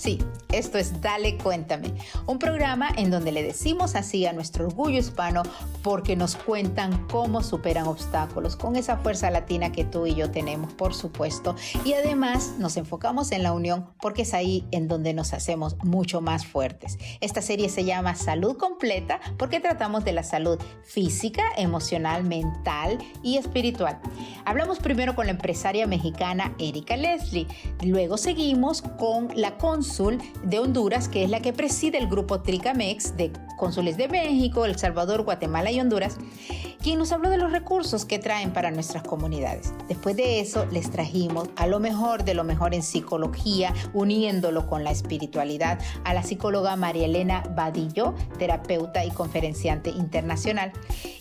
Sí, esto es Dale Cuéntame, un programa en donde le decimos así a nuestro orgullo hispano porque nos cuentan cómo superan obstáculos con esa fuerza latina que tú y yo tenemos, por supuesto. Y además nos enfocamos en la unión porque es ahí en donde nos hacemos mucho más fuertes. Esta serie se llama Salud Completa porque tratamos de la salud física, emocional, mental y espiritual. Hablamos primero con la empresaria mexicana Erika Leslie, luego seguimos con la cónsul de Honduras, que es la que preside el grupo Tricamex de cónsules de México, El Salvador, Guatemala y Honduras, quien nos habló de los recursos que traen para nuestras comunidades. Después de eso, les trajimos a lo mejor de lo mejor en psicología, uniéndolo con la espiritualidad, a la psicóloga María Elena Badillo, terapeuta y conferenciante internacional.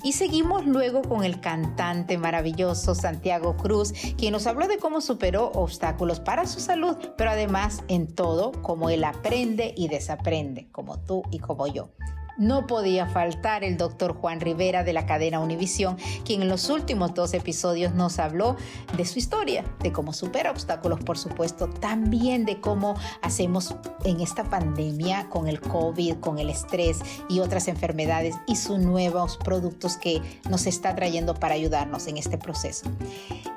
Y seguimos luego con el cantante maravilloso Santiago Cruz, quien nos habló de cómo superó obstáculos para su salud, pero además en todo, cómo él aprende y desaprende, como tú y como yo no podía faltar el doctor Juan Rivera de la cadena Univisión, quien en los últimos dos episodios nos habló de su historia, de cómo supera obstáculos, por supuesto, también de cómo hacemos en esta pandemia con el COVID, con el estrés y otras enfermedades y sus nuevos productos que nos está trayendo para ayudarnos en este proceso.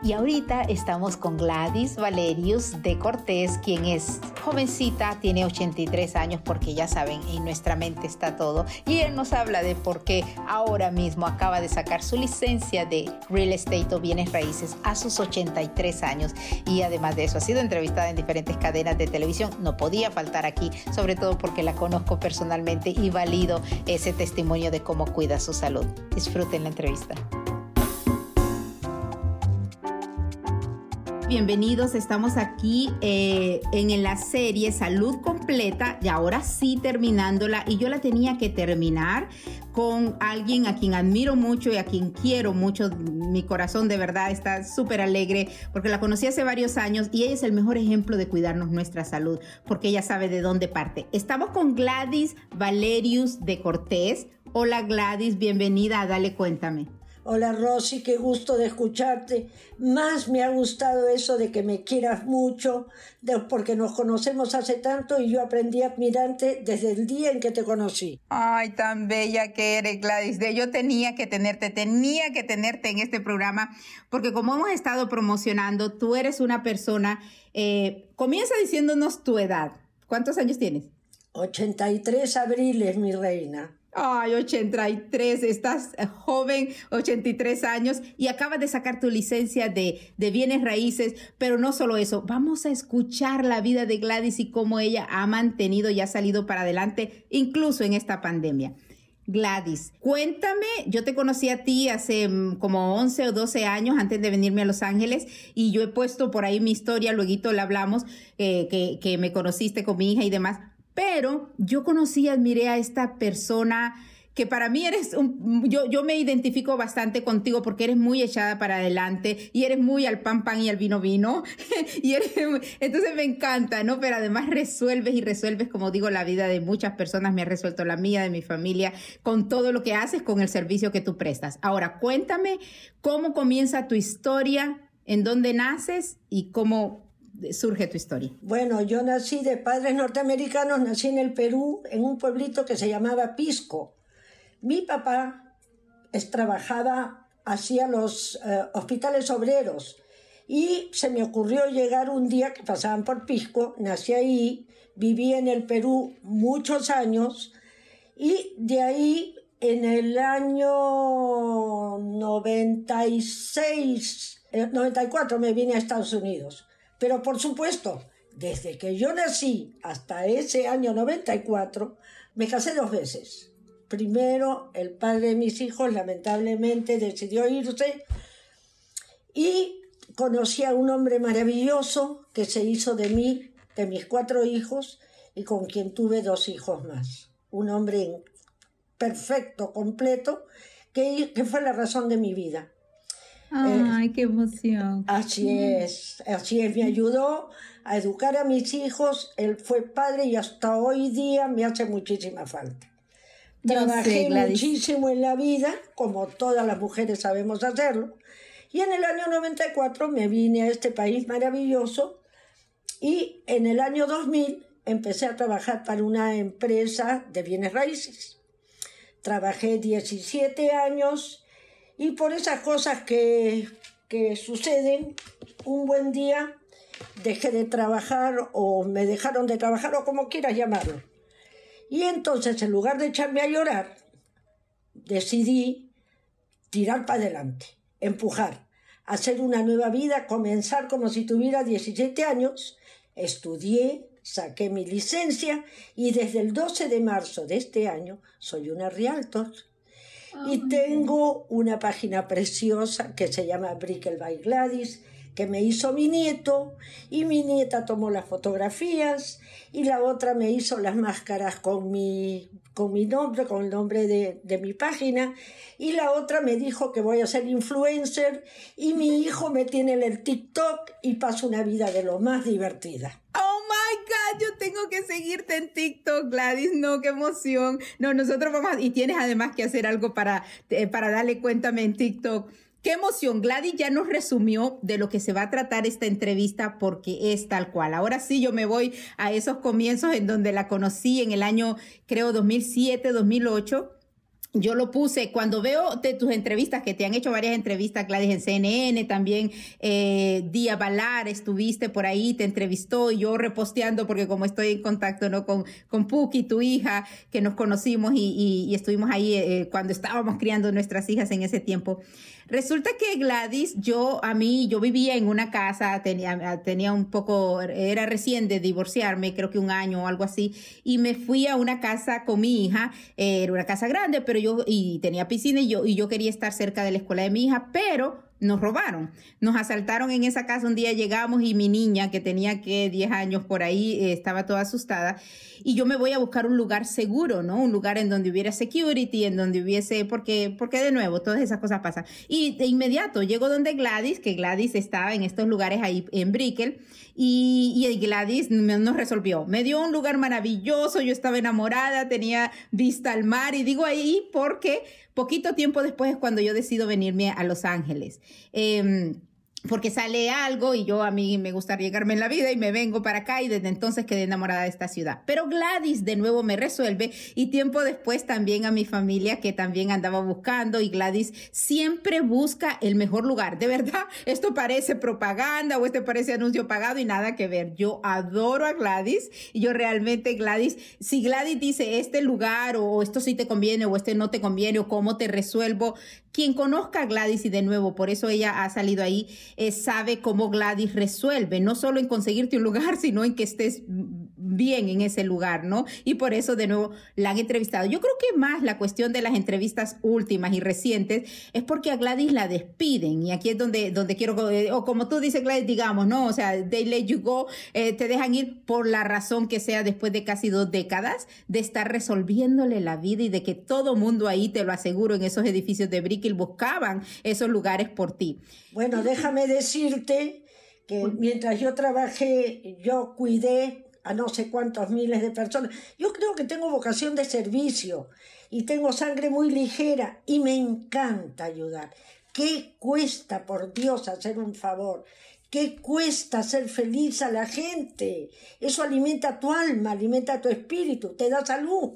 Y ahorita estamos con Gladys Valerius de Cortés, quien es jovencita, tiene 83 años porque ya saben, en nuestra mente está todo y él nos habla de por qué ahora mismo acaba de sacar su licencia de real estate o bienes raíces a sus 83 años y además de eso ha sido entrevistada en diferentes cadenas de televisión. No podía faltar aquí, sobre todo porque la conozco personalmente y valido ese testimonio de cómo cuida su salud. Disfruten la entrevista. Bienvenidos. Estamos aquí eh, en la serie Salud Completa y ahora sí terminándola. Y yo la tenía que terminar con alguien a quien admiro mucho y a quien quiero mucho. Mi corazón de verdad está súper alegre porque la conocí hace varios años y ella es el mejor ejemplo de cuidarnos nuestra salud porque ella sabe de dónde parte. Estamos con Gladys Valerius de Cortés. Hola Gladys, bienvenida a Dale Cuéntame. Hola Rosy, qué gusto de escucharte. Más me ha gustado eso de que me quieras mucho, porque nos conocemos hace tanto y yo aprendí a admirarte desde el día en que te conocí. Ay, tan bella que eres, Gladys. De, yo tenía que tenerte, tenía que tenerte en este programa, porque como hemos estado promocionando, tú eres una persona, eh, comienza diciéndonos tu edad. ¿Cuántos años tienes? 83 abriles, mi reina. Ay, 83, estás eh, joven, 83 años y acabas de sacar tu licencia de, de, bienes raíces, pero no solo eso, vamos a escuchar la vida de Gladys y cómo ella ha mantenido y ha salido para adelante, incluso en esta pandemia. Gladys, cuéntame, yo te conocí a ti hace mm, como 11 o 12 años antes de venirme a Los Ángeles y yo he puesto por ahí mi historia, luego le hablamos eh, que, que me conociste con mi hija y demás, pero yo conocí, admiré a esta persona que para mí eres un, yo, yo me identifico bastante contigo porque eres muy echada para adelante y eres muy al pan pan y al vino vino y entonces me encanta, ¿no? Pero además resuelves y resuelves, como digo, la vida de muchas personas, me ha resuelto la mía, de mi familia, con todo lo que haces, con el servicio que tú prestas. Ahora, cuéntame cómo comienza tu historia, en dónde naces y cómo surge tu historia? Bueno, yo nací de padres norteamericanos, nací en el Perú, en un pueblito que se llamaba Pisco. Mi papá es, trabajaba, hacía los eh, hospitales obreros y se me ocurrió llegar un día que pasaban por Pisco, nací ahí, viví en el Perú muchos años y de ahí en el año 96, 94 eh, me vine a Estados Unidos. Pero por supuesto, desde que yo nací hasta ese año 94, me casé dos veces. Primero, el padre de mis hijos lamentablemente decidió irse y conocí a un hombre maravilloso que se hizo de mí, de mis cuatro hijos, y con quien tuve dos hijos más. Un hombre perfecto, completo, que, que fue la razón de mi vida. Ay, qué emoción. Así es, así es, me ayudó a educar a mis hijos, él fue padre y hasta hoy día me hace muchísima falta. Trabajé muchísimo en la vida, como todas las mujeres sabemos hacerlo, y en el año 94 me vine a este país maravilloso y en el año 2000 empecé a trabajar para una empresa de bienes raíces. Trabajé 17 años y por esas cosas que, que suceden, un buen día dejé de trabajar o me dejaron de trabajar o como quieras llamarlo. Y entonces, en lugar de echarme a llorar, decidí tirar para adelante, empujar, hacer una nueva vida, comenzar como si tuviera 17 años. Estudié, saqué mi licencia y desde el 12 de marzo de este año soy una realtor. Y tengo una página preciosa que se llama Brickell by Gladys, que me hizo mi nieto y mi nieta tomó las fotografías y la otra me hizo las máscaras con mi, con mi nombre, con el nombre de, de mi página y la otra me dijo que voy a ser influencer y mi hijo me tiene en el TikTok y paso una vida de lo más divertida. Oh yo tengo que seguirte en TikTok, Gladys. No, qué emoción. No, nosotros vamos, y tienes además que hacer algo para, eh, para darle cuéntame en TikTok. Qué emoción. Gladys ya nos resumió de lo que se va a tratar esta entrevista porque es tal cual. Ahora sí yo me voy a esos comienzos en donde la conocí en el año, creo, 2007, 2008 yo lo puse cuando veo de tus entrevistas, que te han hecho varias entrevistas, Gladys, en CNN, también eh, Día Balar, estuviste por ahí, te entrevistó y yo reposteando, porque como estoy en contacto ¿no? con, con Puki, tu hija, que nos conocimos y, y, estuvimos ahí eh, cuando estábamos criando nuestras hijas en ese tiempo. Resulta que Gladys, yo, a mí, yo vivía en una casa, tenía, tenía un poco, era recién de divorciarme, creo que un año o algo así, y me fui a una casa con mi hija, era una casa grande, pero yo, y tenía piscina y yo, y yo quería estar cerca de la escuela de mi hija, pero nos robaron. Nos asaltaron en esa casa un día, llegamos y mi niña, que tenía que 10 años por ahí, eh, estaba toda asustada. Y yo me voy a buscar un lugar seguro, ¿no? Un lugar en donde hubiera security, en donde hubiese, porque, porque de nuevo, todas esas cosas pasan. Y de inmediato llego donde Gladys, que Gladys estaba en estos lugares ahí en Brickell, y, y Gladys nos resolvió. Me dio un lugar maravilloso, yo estaba enamorada, tenía vista al mar, y digo ahí porque Poquito tiempo después es cuando yo decido venirme a Los Ángeles. Em, porque sale algo y yo a mí me gusta arriesgarme en la vida y me vengo para acá y desde entonces quedé enamorada de esta ciudad. Pero Gladys de nuevo me resuelve y tiempo después también a mi familia que también andaba buscando y Gladys siempre busca el mejor lugar. De verdad, esto parece propaganda o este parece anuncio pagado y nada que ver. Yo adoro a Gladys y yo realmente Gladys, si Gladys dice este lugar o esto sí te conviene o este no te conviene o cómo te resuelvo, quien conozca a Gladys y de nuevo, por eso ella ha salido ahí, eh, sabe cómo Gladys resuelve, no solo en conseguirte un lugar, sino en que estés bien en ese lugar, ¿no? Y por eso de nuevo la han entrevistado. Yo creo que más la cuestión de las entrevistas últimas y recientes es porque a Gladys la despiden y aquí es donde, donde quiero, eh, o como tú dices Gladys, digamos, ¿no? O sea, they let you go, te dejan ir por la razón que sea después de casi dos décadas de estar resolviéndole la vida y de que todo mundo ahí, te lo aseguro, en esos edificios de Brickell buscaban esos lugares por ti. Bueno, déjame decirte que mientras yo trabajé, yo cuidé a no sé cuántos miles de personas. Yo creo que tengo vocación de servicio y tengo sangre muy ligera y me encanta ayudar. ¿Qué cuesta, por Dios, hacer un favor? ¿Qué cuesta ser feliz a la gente? Eso alimenta tu alma, alimenta tu espíritu, te da salud.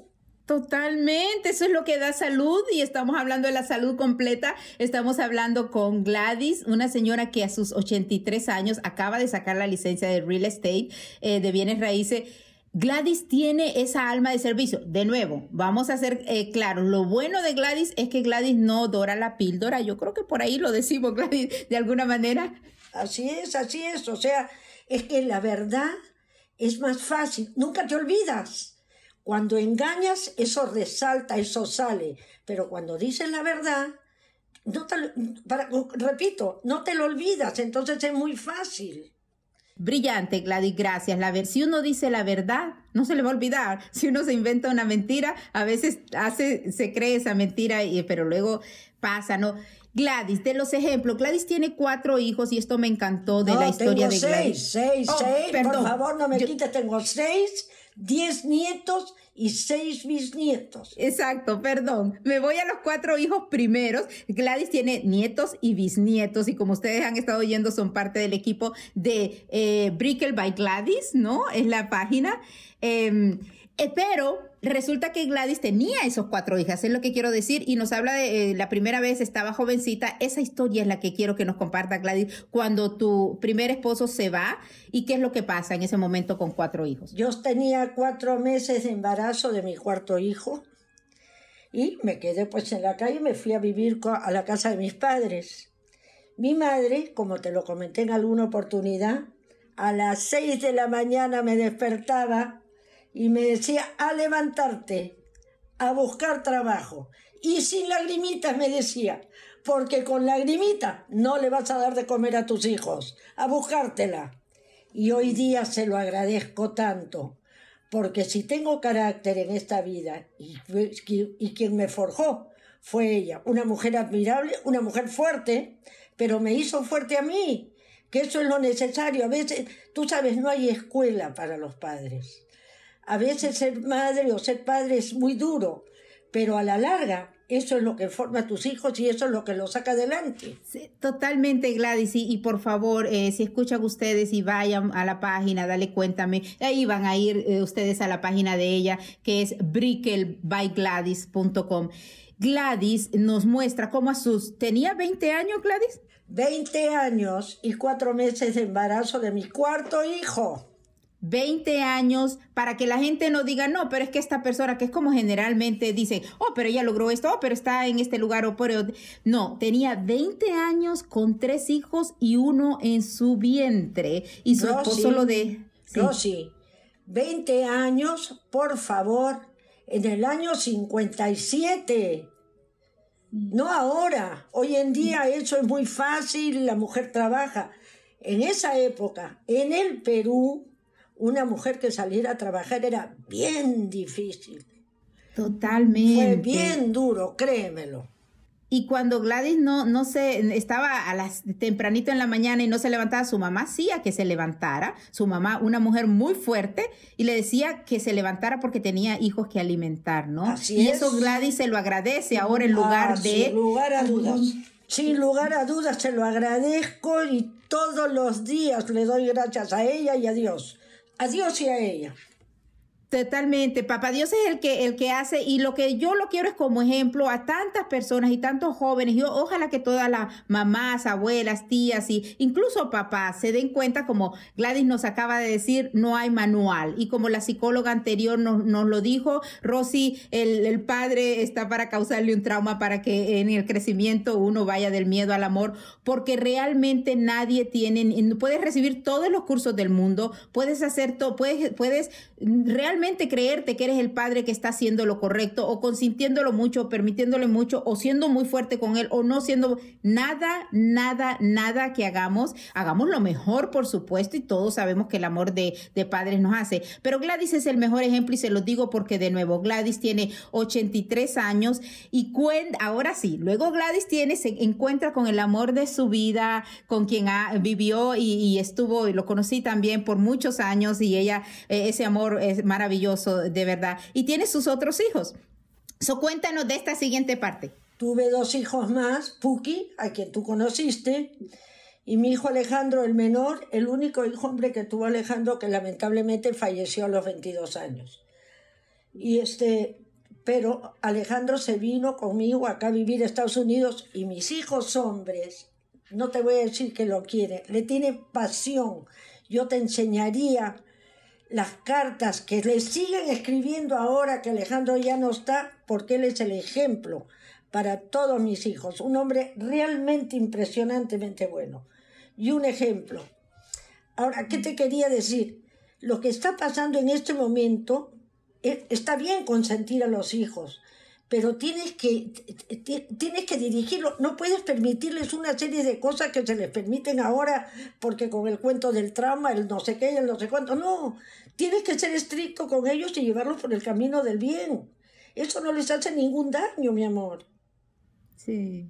Totalmente, eso es lo que da salud y estamos hablando de la salud completa. Estamos hablando con Gladys, una señora que a sus 83 años acaba de sacar la licencia de real estate, eh, de bienes raíces. Gladys tiene esa alma de servicio. De nuevo, vamos a ser eh, claros. Lo bueno de Gladys es que Gladys no dora la píldora. Yo creo que por ahí lo decimos, Gladys, de alguna manera. Así es, así es. O sea, es que la verdad es más fácil. Nunca te olvidas. Cuando engañas, eso resalta, eso sale. Pero cuando dices la verdad, no te, repito, no te lo olvidas, entonces es muy fácil. Brillante, Gladys, gracias. La ver, si uno dice la verdad, no se le va a olvidar. Si uno se inventa una mentira, a veces hace, se cree esa mentira, y, pero luego pasa, ¿no? Gladys, de los ejemplos, Gladys tiene cuatro hijos y esto me encantó de la historia de seis, Gladys. Seis, oh, seis, por favor, no me quites, tengo seis diez nietos y seis bisnietos. Exacto, perdón. Me voy a los cuatro hijos primeros. Gladys tiene nietos y bisnietos y como ustedes han estado oyendo son parte del equipo de eh, Brickle by Gladys, ¿no? Es la página. Em, eh, pero resulta que Gladys tenía esos cuatro hijas, es lo que quiero decir, y nos habla de eh, la primera vez estaba jovencita. Esa historia es la que quiero que nos comparta Gladys cuando tu primer esposo se va y qué es lo que pasa en ese momento con cuatro hijos. Yo tenía cuatro meses de embarazo de mi cuarto hijo y me quedé pues en la calle y me fui a vivir a la casa de mis padres. Mi madre, como te lo comenté en alguna oportunidad, a las seis de la mañana me despertaba y me decía a levantarte, a buscar trabajo. Y sin lagrimitas me decía, porque con lagrimita no le vas a dar de comer a tus hijos, a buscártela. Y hoy día se lo agradezco tanto, porque si tengo carácter en esta vida y, y quien me forjó fue ella, una mujer admirable, una mujer fuerte, pero me hizo fuerte a mí, que eso es lo necesario. A veces, tú sabes, no hay escuela para los padres. A veces ser madre o ser padre es muy duro, pero a la larga eso es lo que forma a tus hijos y eso es lo que los saca adelante. totalmente, Gladys. Y, por favor, eh, si escuchan ustedes y vayan a la página, dale cuéntame. Ahí van a ir eh, ustedes a la página de ella, que es brickelbygladys.com. Gladys nos muestra cómo a sus... ¿Tenía 20 años, Gladys? 20 años y cuatro meses de embarazo de mi cuarto hijo. 20 años para que la gente no diga, no, pero es que esta persona, que es como generalmente dice, oh, pero ella logró esto, oh, pero está en este lugar, o pero no, tenía 20 años con tres hijos y uno en su vientre y su esposo lo de... Sí. 20 años, por favor, en el año 57. No ahora. Hoy en día eso es muy fácil, la mujer trabaja. En esa época, en el Perú, una mujer que saliera a trabajar era bien difícil. Totalmente. Fue bien duro, créemelo. Y cuando Gladys no, no se, estaba a las tempranito en la mañana y no se levantaba, su mamá hacía que se levantara. Su mamá, una mujer muy fuerte, y le decía que se levantara porque tenía hijos que alimentar, ¿no? Así y eso Gladys se lo agradece ahora en lugar ah, de. Sin lugar a dudas. Sin lugar a dudas se lo agradezco y todos los días le doy gracias a ella y a Dios a Dios y a ella. Totalmente, papá Dios es el que el que hace y lo que yo lo quiero es como ejemplo a tantas personas y tantos jóvenes. Yo ojalá que todas las mamás, abuelas, tías y incluso papás se den cuenta como Gladys nos acaba de decir, no hay manual y como la psicóloga anterior nos, nos lo dijo, Rosy, el, el padre está para causarle un trauma para que en el crecimiento uno vaya del miedo al amor, porque realmente nadie tiene, puedes recibir todos los cursos del mundo, puedes hacer todo, puedes, puedes realmente creerte que eres el padre que está haciendo lo correcto o consintiéndolo mucho, o permitiéndole mucho o siendo muy fuerte con él o no siendo nada, nada, nada que hagamos, hagamos lo mejor, por supuesto, y todos sabemos que el amor de, de padres nos hace. Pero Gladys es el mejor ejemplo y se lo digo porque de nuevo, Gladys tiene 83 años y ahora sí, luego Gladys tiene, se encuentra con el amor de su vida, con quien vivió y, estuvo, y lo conocí también por muchos años y ella, eh, ese amor es maravilloso, de verdad. Y tiene sus otros hijos. So, cuéntanos de esta siguiente parte. Tuve dos hijos más, Puki, a quien tú conociste, y mi hijo Alejandro, el menor, el único hijo hombre que tuvo Alejandro, que lamentablemente falleció a los 22 años. Y este, pero Alejandro se vino conmigo acá a vivir a Estados Unidos y mis hijos hombres, no te voy a decir que lo quieren, le tienen pasión. Yo te enseñaría las cartas que le siguen escribiendo ahora que Alejandro ya no está, porque él es el ejemplo para todos mis hijos, un hombre realmente impresionantemente bueno y un ejemplo. Ahora, ¿qué te quería decir? Lo que está pasando en este momento eh, está bien consentir a los hijos, pero tienes que, tienes que dirigirlo. No puedes permitirles una serie de cosas que se les permiten ahora porque con el cuento del trauma, el no sé qué, el no sé cuánto. No, tienes que ser estricto con ellos y llevarlos por el camino del bien. Eso no les hace ningún daño, mi amor. Sí.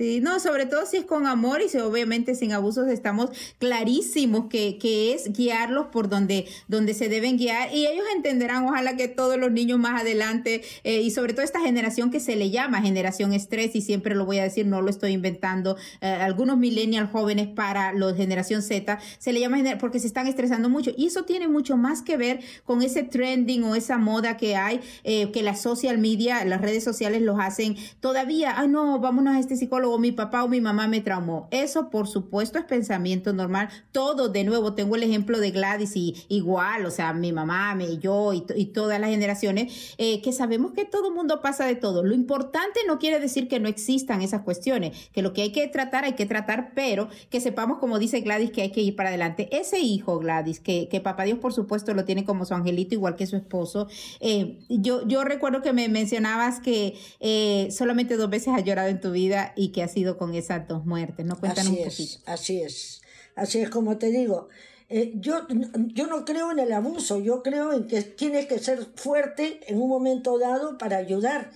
Sí, no, sobre todo si es con amor y si obviamente sin abusos estamos clarísimos que, es guiarlos por donde, donde se deben guiar y ellos entenderán, ojalá que todos los niños más adelante eh, y sobre todo esta generación que se le llama generación estrés y siempre lo voy a decir, no lo estoy inventando, eh, algunos millennials jóvenes para la generación Z se le llama porque se están estresando mucho. Y eso tiene mucho más que ver con ese trending o esa moda que hay, eh, que la social media, las redes sociales los hacen todavía, ah no, vámonos a este psicólogo o mi papá o mi mamá me traumó. Eso, por supuesto, es pensamiento normal. Todo, de nuevo, tengo el ejemplo de Gladys y igual, o sea, mi mamá, mi, yo y, todas las generaciones, eh, que sabemos que todo mundo pasa de todo. Lo importante no quiere decir que no existan esas cuestiones, que lo que hay que tratar, hay que tratar, pero que sepamos, como dice Gladys, que hay que ir para adelante. Ese hijo, Gladys, que, que papá Dios, por supuesto, lo tiene como su angelito, igual que su esposo. Eh, yo, yo recuerdo que me mencionabas que eh, solamente dos veces has llorado en tu vida y que ha sido con esas dos muertes. ¿No cuentan así un poquito? Es, así es, así es como te digo. Eh, yo, yo no creo en el abuso, yo creo en que tienes que ser fuerte en un momento dado para ayudar.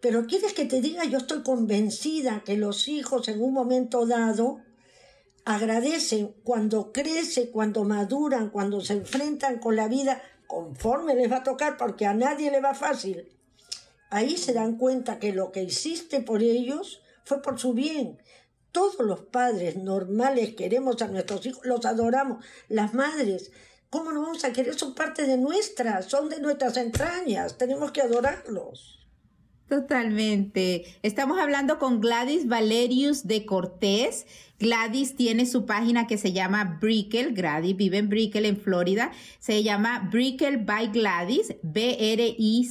Pero quieres que te diga, yo estoy convencida que los hijos en un momento dado agradecen cuando crece, cuando maduran, cuando se enfrentan con la vida conforme les va a tocar, porque a nadie le va fácil. Ahí se dan cuenta que lo que hiciste por ellos fue por su bien. Todos los padres normales queremos a nuestros hijos, los adoramos. Las madres, ¿cómo no vamos a querer? Son parte de nuestras, son de nuestras entrañas, tenemos que adorarlos. Totalmente. Estamos hablando con Gladys Valerius de Cortés. Gladys tiene su página que se llama Brickell. Gladys vive en Brickell, en Florida. Se llama Brickell by Gladys. B-R-I-C-K-E-L-L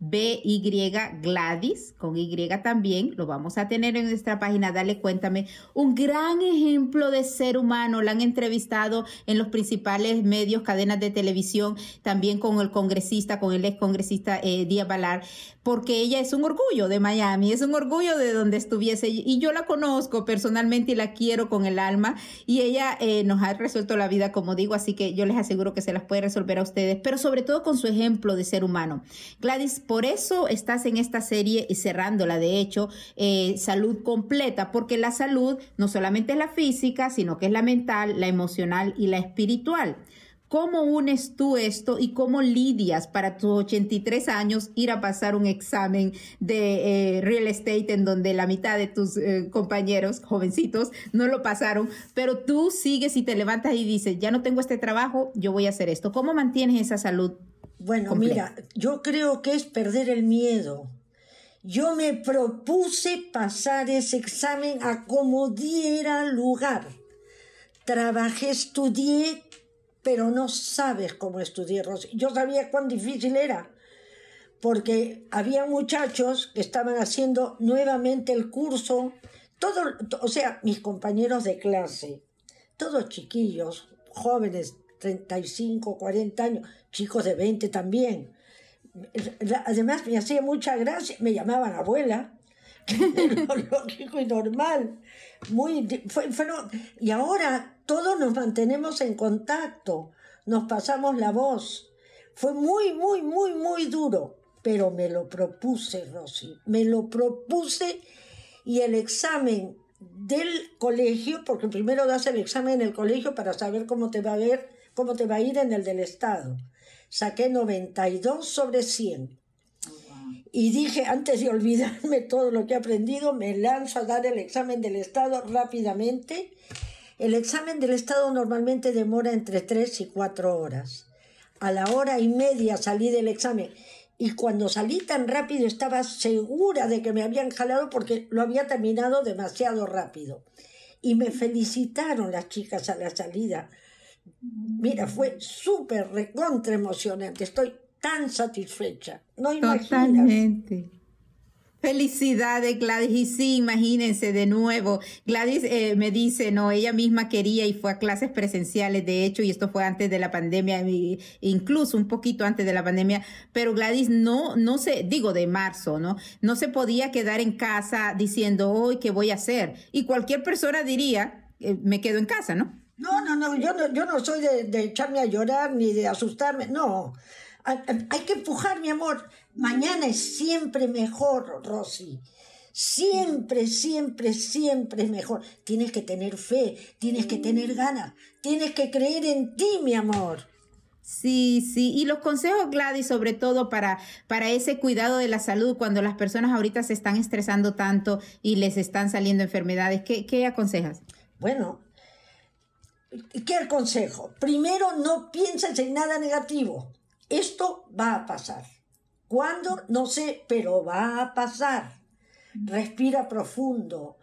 BY Gladys, con Y también, lo vamos a tener en nuestra página, dale cuéntame, un gran ejemplo de ser humano, la han entrevistado en los principales medios, cadenas de televisión, también con el congresista, con el ex congresista eh, Díaz Balar, porque ella es un orgullo de Miami, es un orgullo de donde estuviese, y yo la conozco personalmente y la quiero con el alma, y ella eh, nos ha resuelto la vida, como digo, así que yo les aseguro que se las puede resolver a ustedes, pero sobre todo con su ejemplo de ser humano. Gladys, por eso estás en esta serie y cerrándola, de hecho, eh, salud completa, porque la salud no solamente es la física, sino que es la mental, la emocional y la espiritual. ¿Cómo unes tú esto y cómo lidias para tus 83 años ir a pasar un examen de eh, real estate en donde la mitad de tus eh, compañeros jovencitos no lo pasaron, pero tú sigues y te levantas y dices, ya no tengo este trabajo, yo voy a hacer esto? ¿Cómo mantienes esa salud bueno, mira, yo creo que es perder el miedo. Yo me propuse pasar ese examen a como diera lugar. Trabajé, estudié, pero no sabes cómo estudié, Yo sabía cuán difícil era, porque había muchachos que estaban haciendo nuevamente el curso, todo, o sea, mis compañeros de clase, todos chiquillos, jóvenes, 35, 40 años, chicos de 20 también. Además me hacía mucha gracia, me llamaban abuela, lógico y normal. Muy, fue, y ahora todos nos mantenemos en contacto, nos pasamos la voz. Fue muy, muy, muy, muy duro, pero me lo propuse, Rosy, me lo propuse y el examen del colegio, porque primero das el examen en el colegio para saber cómo te va a ver, cómo te va a ir en el del Estado saqué 92 sobre 100. Y dije, antes de olvidarme todo lo que he aprendido, me lanzo a dar el examen del Estado rápidamente. El examen del Estado normalmente demora entre 3 y 4 horas. A la hora y media salí del examen y cuando salí tan rápido estaba segura de que me habían jalado porque lo había terminado demasiado rápido. Y me felicitaron las chicas a la salida Mira, fue súper recontra emocionante. Estoy tan satisfecha. No imaginas. Totalmente. Felicidades, Gladys. Y sí, imagínense de nuevo. Gladys eh, me dice, no, ella misma quería y fue a clases presenciales, de hecho, y esto fue antes de la pandemia, incluso un poquito antes de la pandemia, pero Gladys no, no se, digo de marzo, ¿no? No se podía quedar en casa diciendo, hoy, ¿qué voy a hacer? Y cualquier persona diría, eh, me quedo en casa, ¿no? No, no, no, yo no, yo no soy de, echarme a llorar ni de asustarme, no. Hay que empujar, mi amor. Mañana es siempre mejor, Rosy. Siempre, siempre, siempre es mejor. Tienes que tener fe, tienes que tener ganas, tienes que creer en ti, mi amor. Sí, sí, y los consejos, Gladys, sobre todo para, para ese cuidado de la salud, cuando las personas ahorita se están estresando tanto y les están saliendo enfermedades, ¿qué, qué aconsejas? Bueno, ¿qué aconsejo? Primero, no pienses en nada negativo. Esto va a pasar. ¿Cuándo? No sé, pero va a pasar. Respira profundo,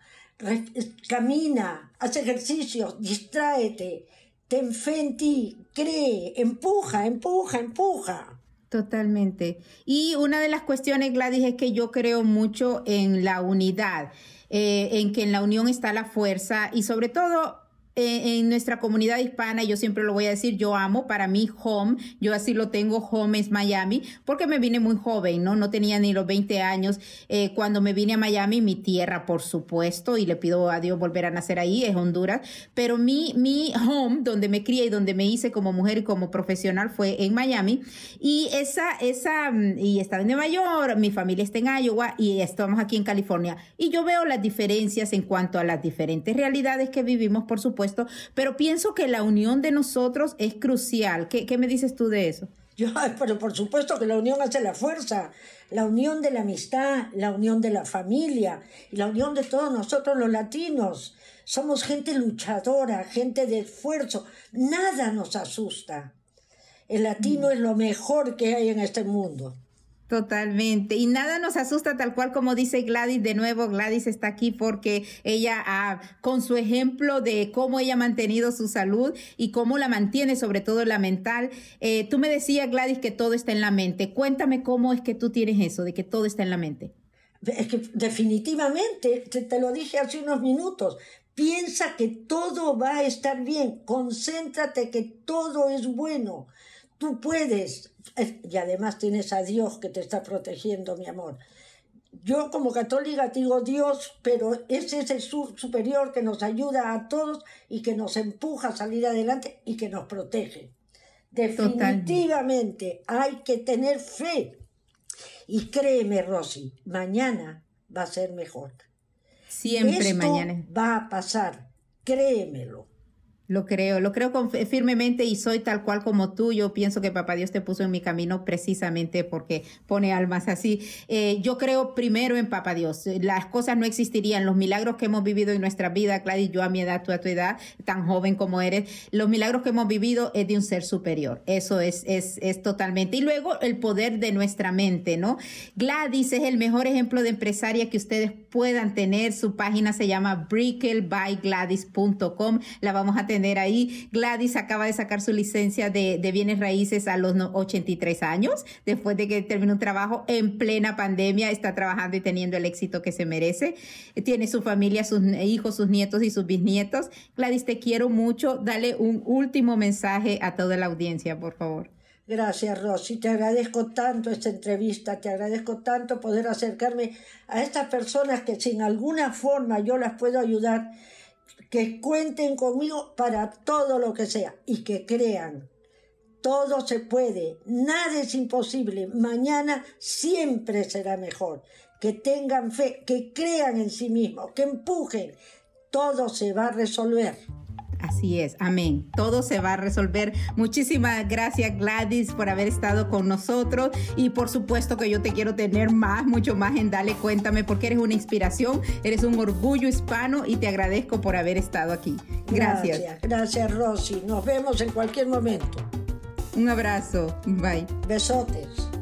camina, haz ejercicios, distráete, ten fe en ti, cree, empuja, empuja, empuja. Totalmente. Y una de las cuestiones, Gladys, es que yo creo mucho en la unidad, eh, en que en la unión está la fuerza y sobre todo en nuestra comunidad hispana, yo siempre lo voy a decir, yo amo para mí home, yo así lo tengo, home es Miami, porque me vine muy joven, ¿no? No tenía ni los 20 años. Eh, cuando me vine a Miami, mi tierra, por supuesto, y le pido a Dios volver a nacer ahí, es Honduras, pero mi, mi home, donde me crié y donde me hice como mujer y como profesional fue en Miami. Y esa, esa, mm, y estaba en Nueva York, mi familia está en Iowa y estamos aquí en California. Y yo veo las diferencias en cuanto a las diferentes realidades que vivimos, por supuesto pero pienso que la unión de nosotros es crucial. ¿Qué, qué me dices tú de eso? Yo, pero por supuesto que la unión hace la fuerza, la unión de la amistad, la unión de la familia la unión de todos nosotros los latinos. Somos gente luchadora, gente de esfuerzo. Nada nos asusta. El latino mm. es lo mejor que hay en este mundo. Totalmente. Y nada nos asusta tal cual como dice Gladys. De nuevo, Gladys está aquí porque ella, ah, con su ejemplo de cómo ella ha mantenido su salud y cómo la mantiene, sobre todo la mental. Eh, tú me decías, Gladys, que todo está en la mente. Cuéntame cómo es que tú tienes eso, de que todo está en la mente. Es que definitivamente, te lo dije hace unos minutos, piensa que todo va a estar bien, concéntrate que todo es bueno. Tú puedes, y además tienes a Dios que te está protegiendo, mi amor. Yo como católica digo Dios, pero ese es el superior que nos ayuda a todos y que nos empuja a salir adelante y que nos protege. Definitivamente hay que tener fe. Y créeme, Rosy, mañana va a ser mejor. Siempre mañana. Va a pasar, créemelo. Lo creo, lo creo firmemente y soy tal cual como tú. Yo pienso que Papá Dios te puso en mi camino precisamente porque pone almas así. Eh, yo creo primero en Papá Dios. Las cosas no existirían. Los milagros que hemos vivido en nuestra vida, Gladys, yo a mi edad, tú a tu edad, tan joven como eres, los milagros que hemos vivido es de un ser superior. Eso es, es, es totalmente. Y luego el poder de nuestra mente, ¿no? Gladys es el mejor ejemplo de empresaria que ustedes puedan tener. Su página se llama bricklebygladys.com. La vamos a tener ahí. Gladys acaba de sacar su licencia de, bienes raíces a los 83 años, después de que terminó un trabajo en plena pandemia, está trabajando y teniendo el éxito que se merece. Tiene su familia, sus hijos, sus nietos y sus bisnietos. Gladys, te quiero mucho. Dale un último mensaje a toda la audiencia, por favor. Gracias, Rosy. Te agradezco tanto esta entrevista, te agradezco tanto poder acercarme a estas personas que sin alguna forma yo las puedo ayudar que cuenten conmigo para todo lo que sea y que crean. Todo se puede, nada es imposible. Mañana siempre será mejor. Que tengan fe, que crean en sí mismos, que empujen. Todo se va a resolver. Así es, amén. Todo se va a resolver. Muchísimas gracias Gladys por haber estado con nosotros y por supuesto que yo te quiero tener más, mucho más en Dale Cuéntame porque eres una inspiración, eres un orgullo hispano y te agradezco por haber estado aquí. Gracias. Gracias, gracias Rosy. Nos vemos en cualquier momento. Un abrazo. Bye. Besotes.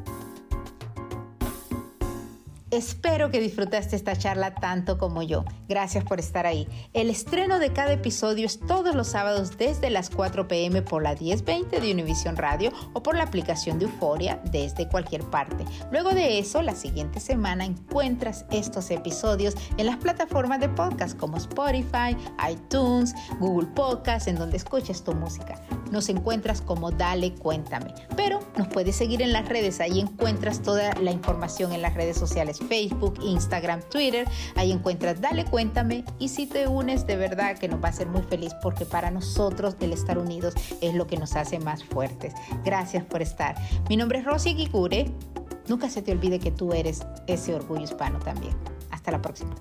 Espero que disfrutaste esta charla tanto como yo. Gracias por estar ahí. El estreno de cada episodio es todos los sábados desde las 4 pm por la 1020 de Univision Radio o por la aplicación de Euforia desde cualquier parte. Luego de eso, la siguiente semana encuentras estos episodios en las plataformas de podcast como Spotify, iTunes, Google Podcast, en donde escuches tu música. Nos encuentras como Dale Cuéntame, pero nos puedes seguir en las redes, ahí encuentras toda la información en las redes sociales Facebook, Instagram, Twitter. Ahí encuentras Dale Cuéntame y si te unes de verdad que nos va a hacer muy feliz porque para nosotros el estar unidos es lo que nos hace más fuertes. Gracias por estar. Mi nombre es Rosy Kikure. Nunca se te olvide que tú eres ese orgullo hispano también. Hasta la próxima.